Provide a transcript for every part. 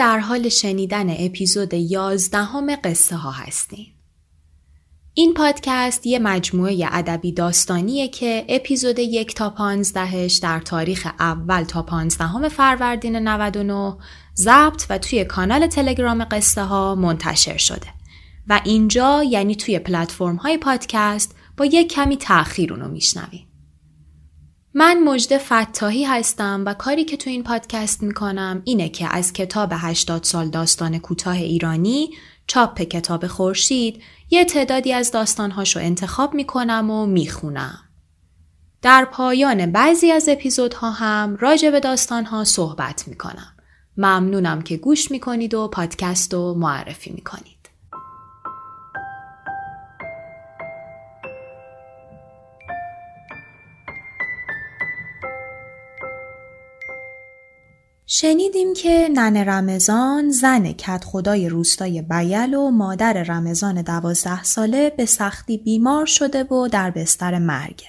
در حال شنیدن اپیزود 11 همه قصه ها هستین. این پادکست یه مجموعه ادبی داستانیه که اپیزود یک تا پانزدهش در تاریخ اول تا پانزدهم فروردین 99 ضبط و توی کانال تلگرام قصه ها منتشر شده و اینجا یعنی توی پلتفرم های پادکست با یک کمی تأخیر اونو میشنویم. من مجد فتاحی هستم و کاری که تو این پادکست می‌کنم اینه که از کتاب 80 سال داستان کوتاه ایرانی چاپ کتاب خورشید یه تعدادی از داستانهاشو انتخاب می‌کنم و می‌خونم. در پایان بعضی از اپیزودها هم راجع به داستانها صحبت می‌کنم. ممنونم که گوش می‌کنید و پادکست رو معرفی می‌کنید. شنیدیم که نن رمضان زن کت خدای روستای بیل و مادر رمضان دوازده ساله به سختی بیمار شده و در بستر مرگه.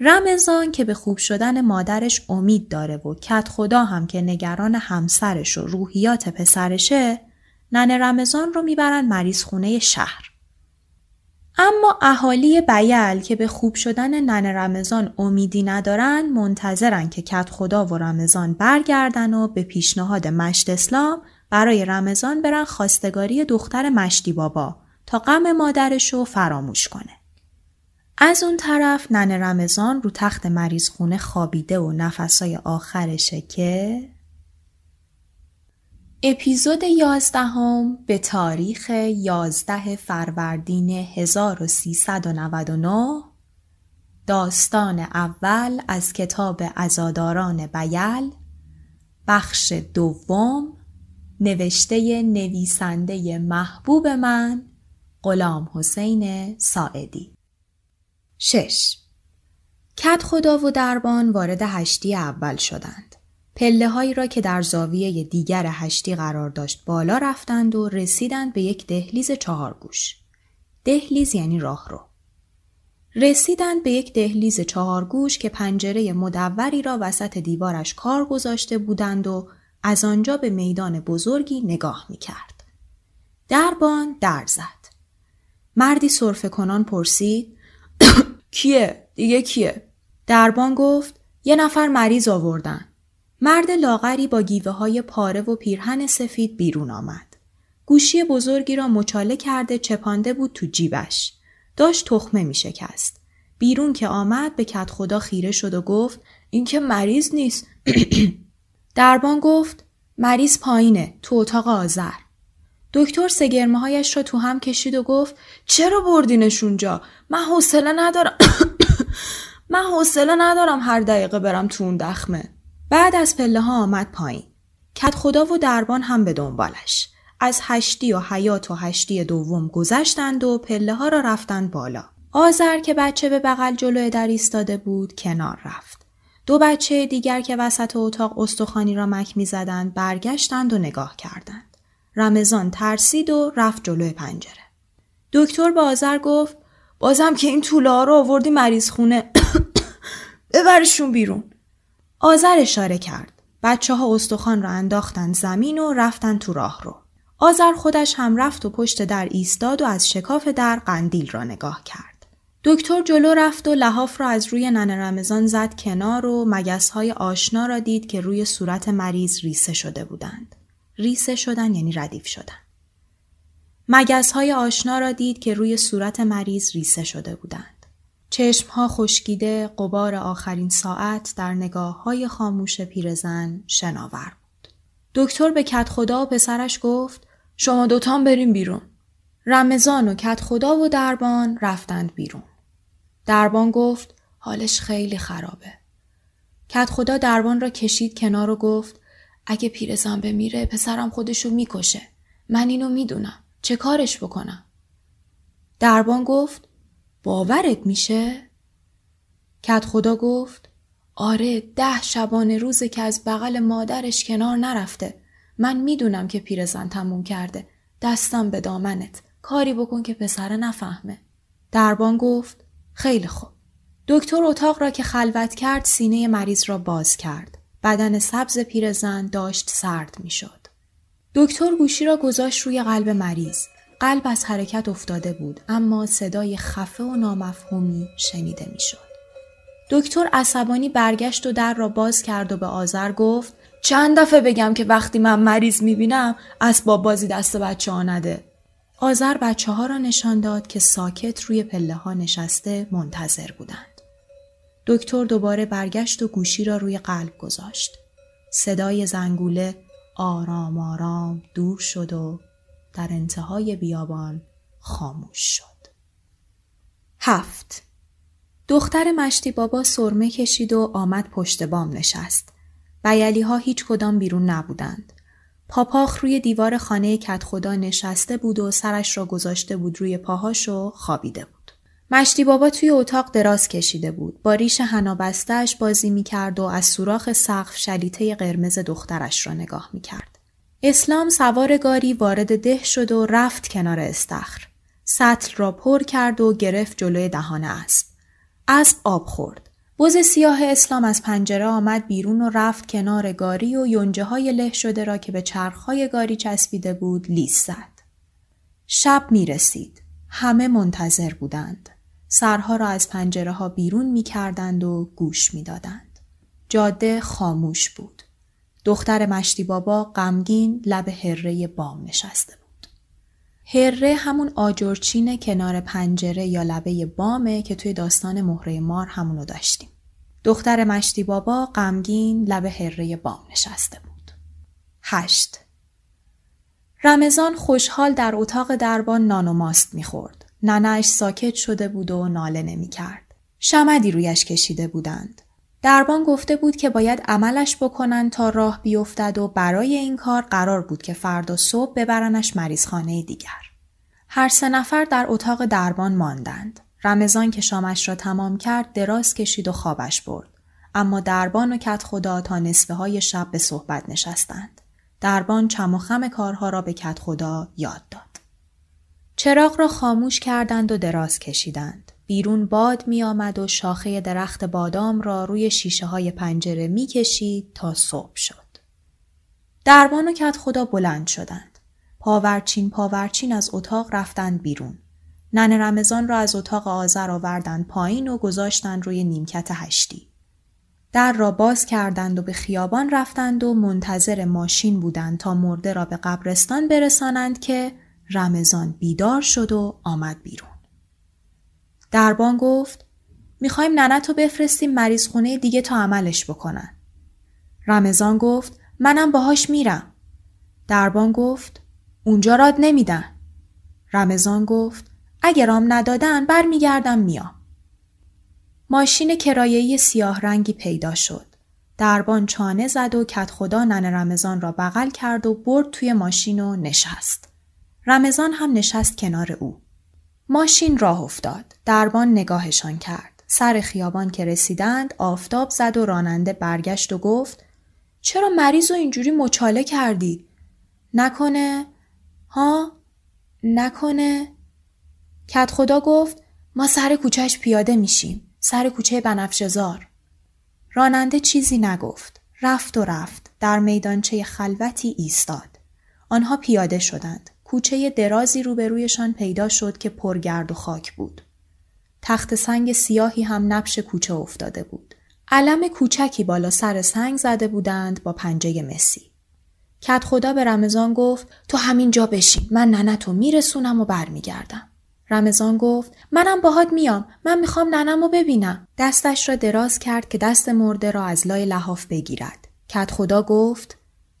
رمضان که به خوب شدن مادرش امید داره و کت خدا هم که نگران همسرش و روحیات پسرشه نن رمضان رو می‌برن مریض خونه شهر. اما اهالی بیل که به خوب شدن نن رمضان امیدی ندارن منتظرن که کت خدا و رمضان برگردن و به پیشنهاد مشت اسلام برای رمضان برن خواستگاری دختر مشتی بابا تا غم مادرش رو فراموش کنه. از اون طرف نن رمضان رو تخت مریض خونه خوابیده و نفسای آخرشه که اپیزود یازدهم به تاریخ 11 فروردین 1399 داستان اول از کتاب ازاداران بیل بخش دوم نوشته نویسنده محبوب من غلام حسین ساعدی شش کت خدا و دربان وارد هشتی اول شدند. پله هایی را که در زاویه دیگر هشتی قرار داشت بالا رفتند و رسیدند به یک دهلیز چهارگوش. دهلیز یعنی راه رو. رسیدند به یک دهلیز چهارگوش که پنجره مدوری را وسط دیوارش کار گذاشته بودند و از آنجا به میدان بزرگی نگاه می کرد. دربان در زد. مردی صرف کنان پرسید کیه؟ دیگه کیه؟ دربان گفت یه نفر مریض آوردن. مرد لاغری با گیوه های پاره و پیرهن سفید بیرون آمد. گوشی بزرگی را مچاله کرده چپانده بود تو جیبش. داشت تخمه می شکست. بیرون که آمد به کت خدا خیره شد و گفت این که مریض نیست. دربان گفت مریض پایینه تو اتاق آذر. دکتر سگرمه هایش را تو هم کشید و گفت چرا بردینش اونجا؟ من حوصله ندارم. من حوصله ندارم هر دقیقه برم تو اون دخمه. بعد از پله ها آمد پایین. کت خدا و دربان هم به دنبالش. از هشتی و حیات و هشتی دوم گذشتند و پله ها را رفتند بالا. آذر که بچه به بغل جلوی در ایستاده بود کنار رفت. دو بچه دیگر که وسط اتاق استخوانی را مک می زدند برگشتند و نگاه کردند. رمضان ترسید و رفت جلوی پنجره. دکتر به آذر گفت بازم که این طوله رو آوردی مریض خونه ببرشون بیرون. آذر اشاره کرد. بچه ها استخوان را انداختند زمین و رفتن تو راه رو. آذر خودش هم رفت و پشت در ایستاد و از شکاف در قندیل را نگاه کرد. دکتر جلو رفت و لحاف را از روی نن رمضان زد کنار و مگس های آشنا را دید که روی صورت مریض ریسه شده بودند. ریسه شدن یعنی ردیف شدن. مگس های آشنا را دید که روی صورت مریض ریسه شده بودند. چشمها خشکیده قبار آخرین ساعت در نگاه های خاموش پیرزن شناور بود. دکتر به کت خدا و پسرش گفت شما دوتان بریم بیرون. رمضان و کت خدا و دربان رفتند بیرون. دربان گفت حالش خیلی خرابه. کت خدا دربان را کشید کنار و گفت اگه پیرزن بمیره پسرم خودشو می‌کشه. من اینو می‌دونم. چه کارش بکنم؟ دربان گفت باورت میشه؟ کت خدا گفت آره ده شبانه روزه که از بغل مادرش کنار نرفته. من می‌دونم که پیرزن تموم کرده. دستم به دامنت. کاری بکن که پسر نفهمه. دربان گفت خیلی خوب. دکتر اتاق را که خلوت کرد سینه مریض را باز کرد. بدن سبز پیرزن داشت سرد می‌شد. دکتر گوشی را گذاشت روی قلب مریض. قلب از حرکت افتاده بود اما صدای خفه و نامفهومی شنیده می‌شد. دکتر عصبانی برگشت و در را باز کرد و به آذر گفت چند دفعه بگم که وقتی من مریض می‌بینم اسباب بازی دست بچه ها نده. آذر بچه ها را نشان داد که ساکت روی پله ها نشسته منتظر بودند. دکتر دوباره برگشت و گوشی را روی قلب گذاشت. صدای زنگوله آرام آرام دور شد و در انتهای بیابان خاموش شد. هفت دختر مشتی بابا سرمه کشید و آمد پشت بام نشست. بیلی ها هیچ کدام بیرون نبودند. پاپاخ روی دیوار خانه کت خدا نشسته بود و سرش را گذاشته بود روی پاهاش و خوابیده بود. مشتی بابا توی اتاق دراز کشیده بود. با ریش هنابستش بازی می کرد و از سوراخ سقف شلیته قرمز دخترش را نگاه می کرد. اسلام سوار گاری وارد ده شد و رفت کنار استخر. سطل را پر کرد و گرفت جلوی دهان اسب. اسب آب خورد. بز سیاه اسلام از پنجره آمد بیرون و رفت کنار گاری و یونجه های له شده را که به چرخهای گاری چسبیده بود لیس زد. شب می رسید. همه منتظر بودند. سرها را از پنجره ها بیرون می کردند و گوش می دادند. جاده خاموش بود. دختر مشتی بابا غمگین لب هره بام نشسته بود. هره همون آجرچین کنار پنجره یا لبه بامه که توی داستان مهره مار همونو داشتیم. دختر مشتی بابا غمگین لب هره بام نشسته بود. هشت رمضان خوشحال در اتاق دربان نان و ماست می‌خورد. ننش ساکت شده بود و ناله نمی کرد. شمدی رویش کشیده بودند. دربان گفته بود که باید عملش بکنن تا راه بیفتد و برای این کار قرار بود که فردا صبح ببرنش مریضخانه دیگر. هر سه نفر در اتاق دربان ماندند. رمضان که شامش را تمام کرد دراز کشید و خوابش برد. اما دربان و کت خدا تا نصفه های شب به صحبت نشستند. دربان چم و خم کارها را به کت خدا یاد داد. چراغ را خاموش کردند و دراز کشیدند. بیرون باد می آمد و شاخه درخت بادام را روی شیشه های پنجره می کشید تا صبح شد. دربان و کت خدا بلند شدند. پاورچین پاورچین از اتاق رفتند بیرون. نن رمضان را از اتاق آذر آوردند پایین و گذاشتند روی نیمکت هشتی. در را باز کردند و به خیابان رفتند و منتظر ماشین بودند تا مرده را به قبرستان برسانند که رمضان بیدار شد و آمد بیرون. دربان گفت می‌خوایم ننتو بفرستیم مریض خونه دیگه تا عملش بکنن. رمضان گفت منم باهاش میرم. دربان گفت اونجا راد نمیدن. رمضان گفت اگر آم ندادن برمیگردم میام. ماشین کرایه‌ای سیاه رنگی پیدا شد. دربان چانه زد و کت خدا نن رمضان را بغل کرد و برد توی ماشین و نشست. رمضان هم نشست کنار او. ماشین راه افتاد. دربان نگاهشان کرد. سر خیابان که رسیدند آفتاب زد و راننده برگشت و گفت چرا مریض و اینجوری مچاله کردی؟ نکنه؟ ها؟ نکنه؟ کت خدا گفت ما سر کوچهش پیاده میشیم. سر کوچه بنفشزار. راننده چیزی نگفت. رفت و رفت. در میدانچه خلوتی ایستاد. آنها پیاده شدند. کوچه درازی روبرویشان پیدا شد که پرگرد و خاک بود. تخت سنگ سیاهی هم نبش کوچه افتاده بود. علم کوچکی بالا سر سنگ زده بودند با پنجه مسی. کت خدا به رمضان گفت تو همین جا بشین من ننتو میرسونم و برمیگردم. رمضان گفت منم باهات میام من می‌خوام ننمو ببینم. دستش را دراز کرد که دست مرده را از لای لحاف بگیرد. کت خدا گفت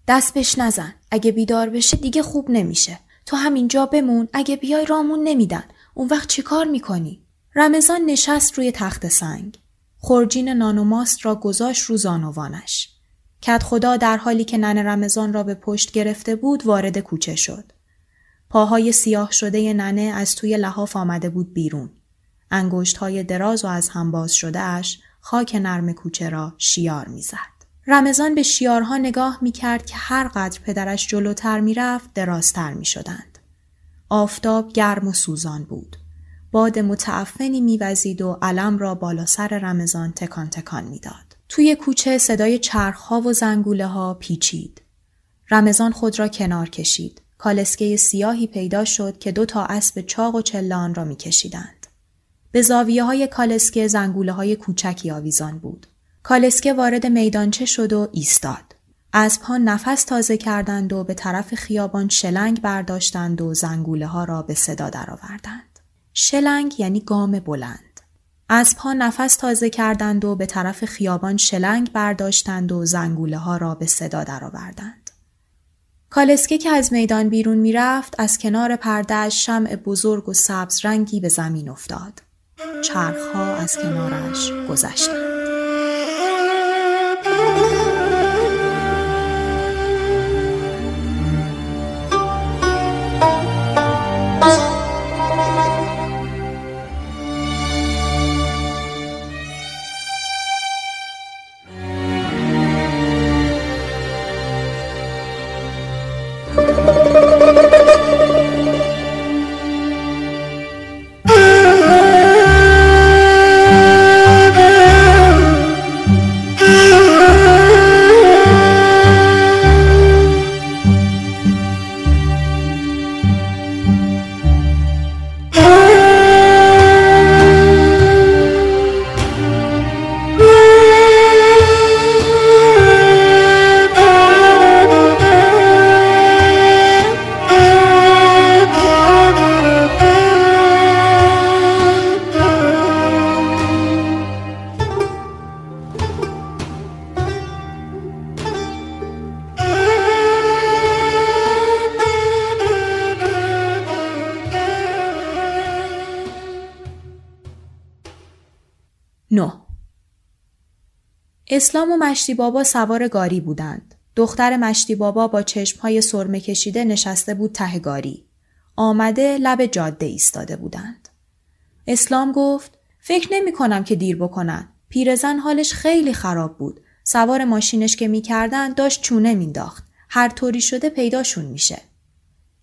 دست بش نزن. اگه بیدار بشه دیگه خوب نمیشه. تو همینجا بمون اگه بیای رامون نمیدن اون وقت چی کار می‌کنی؟ رمضان نشست روی تخت سنگ. خورجین نانوماست را گذاشت رو زانوانش. کت خدا در حالی که ننه رمضان را به پشت گرفته بود وارد کوچه شد. پاهای سیاه شده ننه از توی لحاف آمده بود بیرون. انگشت های دراز و از هم باز شده اش خاک نرم کوچه را شیار می‌زد. رمضان به شیارها نگاه می کرد که هر قدر پدرش جلوتر می رفت درازتر می شدند. آفتاب گرم و سوزان بود. باد متعفنی میوزید و علم را بالا سر رمضان تکان تکان می‌داد. توی کوچه صدای چرخها و زنگوله ها پیچید. رمضان خود را کنار کشید. کالسکه سیاهی پیدا شد که دو تا اسب چاق و چلان را میکشیدند. به زاویه های کالسکه زنگوله های کوچکی آویزان بود. کالسکه وارد میدانچه شد و ایستاد. اسبها نفس تازه کردند و به طرف خیابان شلنگ برداشتند و زنگوله ها را به صدا درآوردند. شلنگ یعنی گام بلند. اسبها نفس تازه کردند و به طرف خیابان شلنگ برداشتند و زنگوله ها را به صدا درآوردند. کالسکه که از میدان بیرون می‌رفت از کنار پرده شمع بزرگ و سبز رنگی به زمین افتاد. چرخها از کنارش گذشتند. اسلام و مشتی بابا سوار گاری بودند. دختر مشتی بابا با چشمهای سرمه کشیده نشسته بود ته گاری. آمده لب جاده ایستاده بودند. اسلام گفت فکر نمی کنم که دیر بکنن. پیرزن حالش خیلی خراب بود. سوار ماشینش که می‌کردن داشت چونه مینداخت. هر طوری شده پیداشون میشه.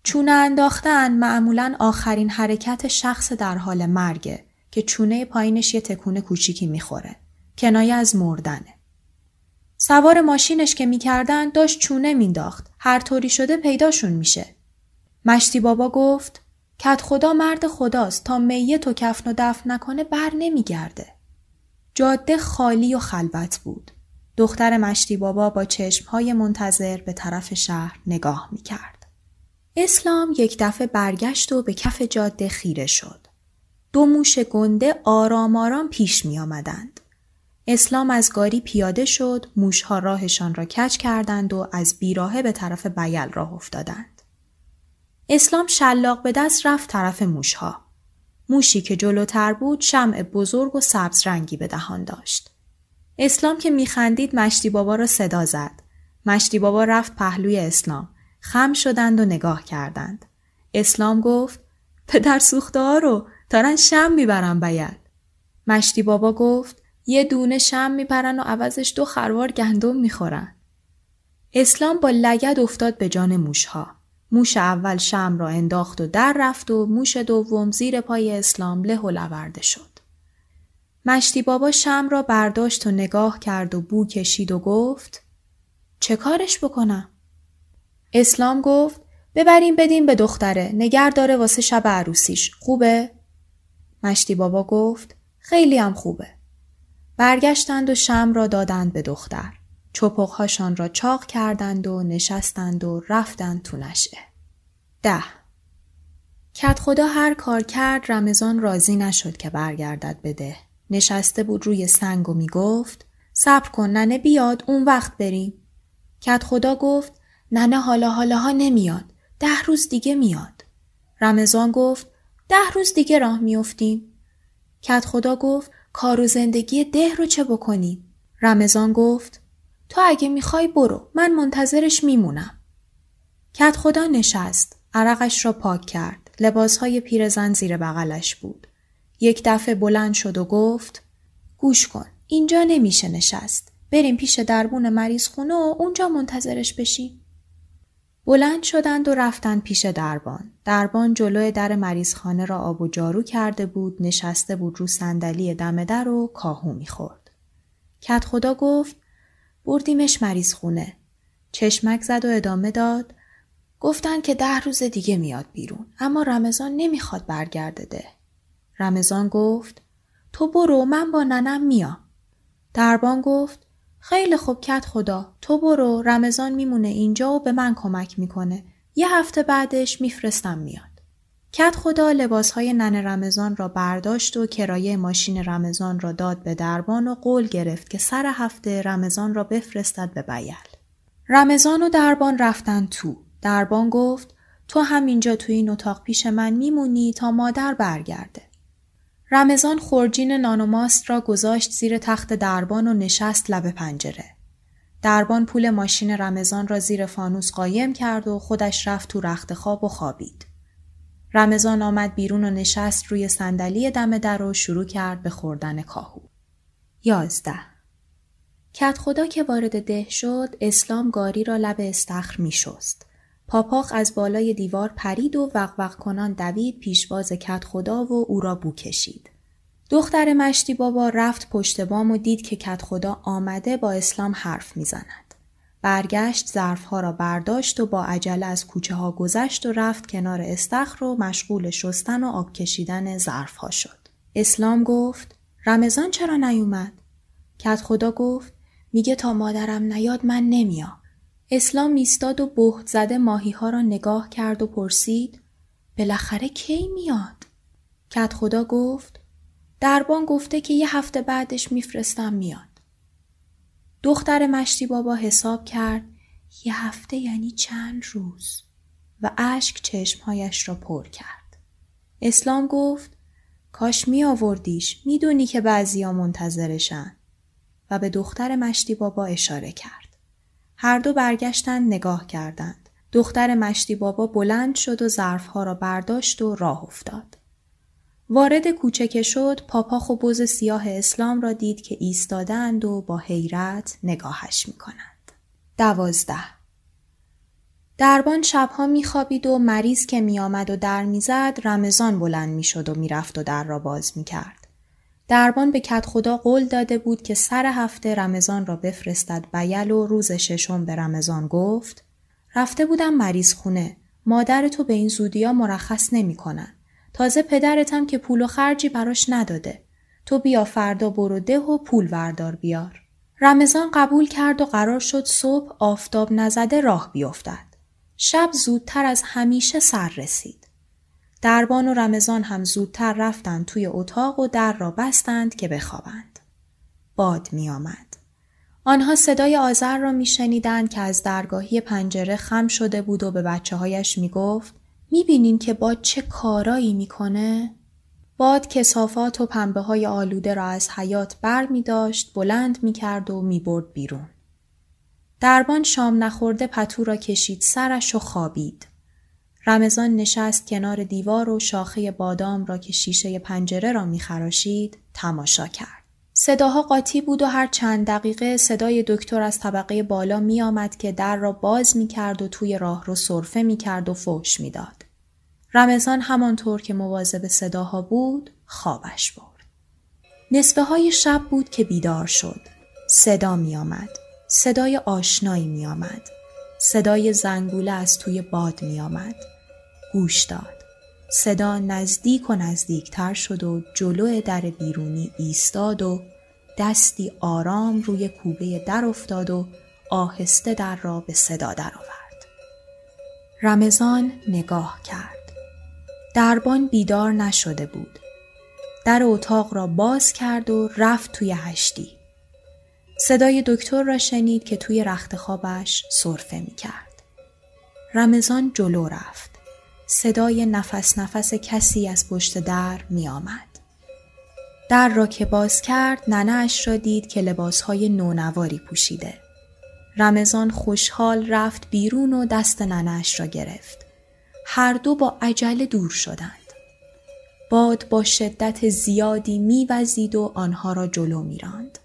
چونه انداختن معمولا آخرین حرکت شخص در حال مرگه که چونه پایینش یه تکونه کوچیکی می‌خوره. کنایه از مردنه. سوار ماشینش که می‌کردن داشت چونه مینداخت. هر طوری شده پیداشون میشه. مشتی بابا گفت کت خدا مرد خداست تا میت و کفن و دفن نکنه بر نمیگرده. جاده خالی و خلوت بود. دختر مشتی بابا با چشمهای منتظر به طرف شهر نگاه می‌کرد. اسلام یک دفعه برگشت و به کف جاده خیره شد. دو موش گنده آرام آرام پیش می آمدند. اسلام از گاری پیاده شد، موشها راهشان را کچ کردند و از بیراهه به طرف بیل راه افتادند. اسلام شلاق به دست رفت طرف موشها. موشی که جلوتر بود شمع بزرگ و سبز رنگی به دهان داشت. اسلام که میخندید مشتی بابا را صدا زد. مشتی بابا رفت پهلوی اسلام. خم شدند و نگاه کردند. اسلام گفت پدر سوخته رو تارن شم می‌برم بیل. مشتی بابا گفت یه دونه شم میپرن و عوضش دو خروار گندم می‌خورن. اسلام با لگد افتاد به جان موشها. موش اول شم را انداخت و در رفت و موش دوم زیر پای اسلام له و لورده شد. مشتی بابا شم را برداشت و نگاه کرد و بو کشید و گفت چه کارش بکنم؟ اسلام گفت ببریم بدیم به دختره نگر داره واسه شب عروسیش خوبه؟ مشتی بابا گفت خیلی هم خوبه. برگشتند و شم را دادند به دختر. چپقهاشان را چاق کردند و نشستند و رفتند تو نشه. ده کت خدا هر کار کرد رمضان راضی نشد که برگردد بده. نشسته بود روی سنگ و می‌گفت صبر کن ننه بیاد اون وقت بریم. کت خدا گفت ننه حالا حالا ها نمیاد. ده روز دیگه میاد. رمضان گفت ده روز دیگه راه میافتیم. کت خدا گفت کار و زندگی ده رو چه بکنیم؟ رمضان گفت تو اگه می‌خوای برو من منتظرش میمونم. کت خدا نشست. عرقش را پاک کرد. لباسهای پیرزن زیر بغلش بود. یک دفعه بلند شد و گفت گوش کن. اینجا نمیشه نشست. بریم پیش دربون مریض خونه و اونجا منتظرش بشیم. بلند شدند و رفتند پیش دربان. دربان جلوی در مریضخانه را آب و جارو کرده بود، نشسته بود رو صندلی دم در و کاهو می‌خورد. کت خدا گفت بردیمش مریض خونه. چشمک زد و ادامه داد. گفتن که ده روز دیگه میاد بیرون اما رمضان نمی‌خواد برگرده ده. رمضان گفت تو برو من با ننم میام. دربان گفت خیلی خوب کت خدا. تو برو رمضان میمونه اینجا و به من کمک می‌کنه. یه هفته بعدش میفرستم میاد. کت خدا لباسهای نن رمضان را برداشت و کرایه ماشین رمضان را داد به دربان و قول گرفت که سر هفته رمضان را بفرستد به بیل رمضان و دربان رفتن تو. دربان گفت تو همینجا تو این اتاق پیش من میمونی تا مادر برگرده. رمضان خورجین نانوماست را گذاشت زیر تخت دربان و نشست لب پنجره. دربان پول ماشین رمضان را زیر فانوس قایم کرد و خودش رفت تو رخت خواب و خوابید. رمضان آمد بیرون و نشست روی صندلی دم در و شروع کرد به خوردن کاهو. یازده کت خدا که وارد ده شد اسلام گاری را لب استخر می شست. پاپاق از بالای دیوار پرید و وقوق کنان دوید پیشواز کت خدا و او را بو کشید. دختر مشتی بابا رفت پشت بام و دید که خدا آمده با اسلام حرف می‌زند. برگشت ظرفها را برداشت و با عجله از کوچه ها گذشت و رفت کنار استخر و مشغول شستن و آب کشیدن ظرفها شد. اسلام گفت رمضان چرا نیومد؟ کت خدا گفت میگه تا مادرم نیاد من نمیام. اسلام ایستاد و بهت زده ماهی ها را نگاه کرد و پرسید بالاخره کی میاد؟ کت خدا گفت دربان گفته که یه هفته بعدش میفرستم میاد. دختر مشتی بابا حساب کرد یه هفته یعنی چند روز و اشک چشمهایش را پر کرد. اسلام گفت کاش می آوردیش می‌دونی که بعضیا منتظرشن و به دختر مشتی بابا اشاره کرد. هر دو برگشتند نگاه کردند. دختر مشتی بابا بلند شد و ظرفها را برداشت و راه افتاد. وارد کوچه که شد پاپاخ و بز سیاه اسلام را دید که ایستادند و با حیرت نگاهش می کنند. دوازده دربان شبها میخوابید و مریض که میآمد و در می‌زد رمضان بلند می‌شد و می‌رفت و در را باز می‌کرد. دربان به کت خدا قول داده بود که سر هفته رمضان را بفرستد بیل و روز ششم به رمضان گفت رفته بودم مریض خونه مادر تو به این زودیا مرخص نمی‌کنن تازه پدرتم که پول و خرجی براش نداده. تو بیا فردا برو ده و پول وردار بیار. رمضان قبول کرد و قرار شد صبح آفتاب نزده راه بیفتد. شب زودتر از همیشه سر رسید. دربان و رمضان هم زودتر رفتند توی اتاق و در را بستند که بخوابند. باد می آمد. آنها صدای آذر را می شنیدند که از درگاهی پنجره خم شده بود و به بچه هایش می گفت می بینین که باد چه کارایی می‌کنه؟ باد کسافات و پنبه های آلوده را از حیات بر می داشت بلند می کرد و می برد بیرون. دربان شام نخورده پتو را کشید سرش و خوابید. رمضان نشست کنار دیوار و شاخه بادام را که شیشه پنجره را میخراشید تماشا کرد. صداها قاطی بود و هر چند دقیقه صدای دکتر از طبقه بالا می آمد که در را باز می کرد و توی راه رو صرفه می کرد و فوش می داد. رمضان همانطور که مواظب صداها بود خوابش برد. نصفه های شب بود که بیدار شد. صدا می آمد. صدای آشنایی می آمد. صدای زنگوله از توی باد می آمد. گوش داد. صدا نزدیک و نزدیکتر شد و جلو در بیرونی ایستاد و دستی آرام روی کوبه در افتاد و آهسته در را به صدا درآورد. رمضان نگاه کرد. دربان بیدار نشده بود. در اتاق را باز کرد و رفت توی هشتی. صدای دکتر را شنید که توی رخت خوابش صرفه می کرد. رمضان جلو رفت. صدای نفس نفس کسی از پشت در می آمد. در را که باز کرد ننه اش را دید که لباسهای نونواری پوشیده. رمضان خوشحال رفت بیرون و دست ننهش را گرفت. هر دو با عجله دور شدند. باد با شدت زیادی میوزید و آنها را جلو میراند.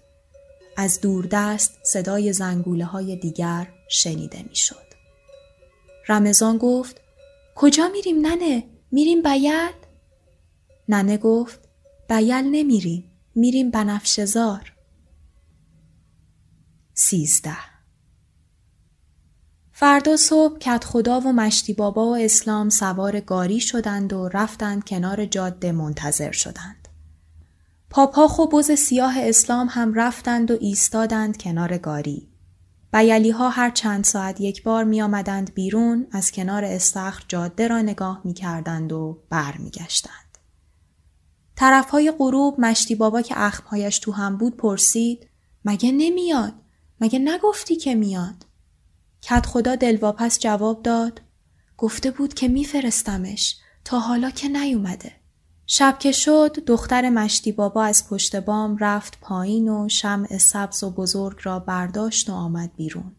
از دوردست صدای زنگوله های دیگر شنیده می‌شد. رمضان گفت کجا میریم ننه؟ میریم بیل؟ ننه گفت بیل نمیریم. میریم بنفشزار. سیزده فردا صبح کت خدا و مشتی بابا و اسلام سوار گاری شدند و رفتند کنار جاده منتظر شدند. پاپاخ و بز سیاه اسلام هم رفتند و ایستادند کنار گاری. بیلی ها هر چند ساعت یک بار می آمدند بیرون از کنار استخر جاده را نگاه می کردند و بر می گشتند. طرف های غروب مشتی بابا که اخمهایش تو هم بود پرسید مگه نمیاد؟ مگه نگفتی که میاد؟ کت خدا دلواپس جواب داد گفته بود که میفرستمش تا حالا که نیومده. شب که شد دختر مشتی بابا از پشت بام رفت پایین و شمع سبز و بزرگ را برداشت و آمد بیرون.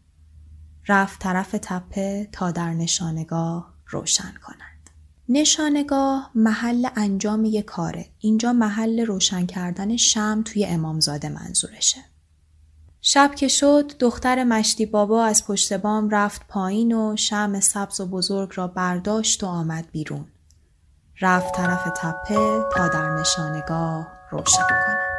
رفت طرف تپه تا در نشانگاه روشن کند. نشانگاه محل انجام یک کاره. اینجا محل روشن کردن شم توی امامزاده منظورشه. شب که شد دختر مشتی بابا از پشت بام رفت پایین و شم سبز و بزرگ را برداشت و آمد بیرون. رفت طرف تپه تا در نشانگاه روشن کند.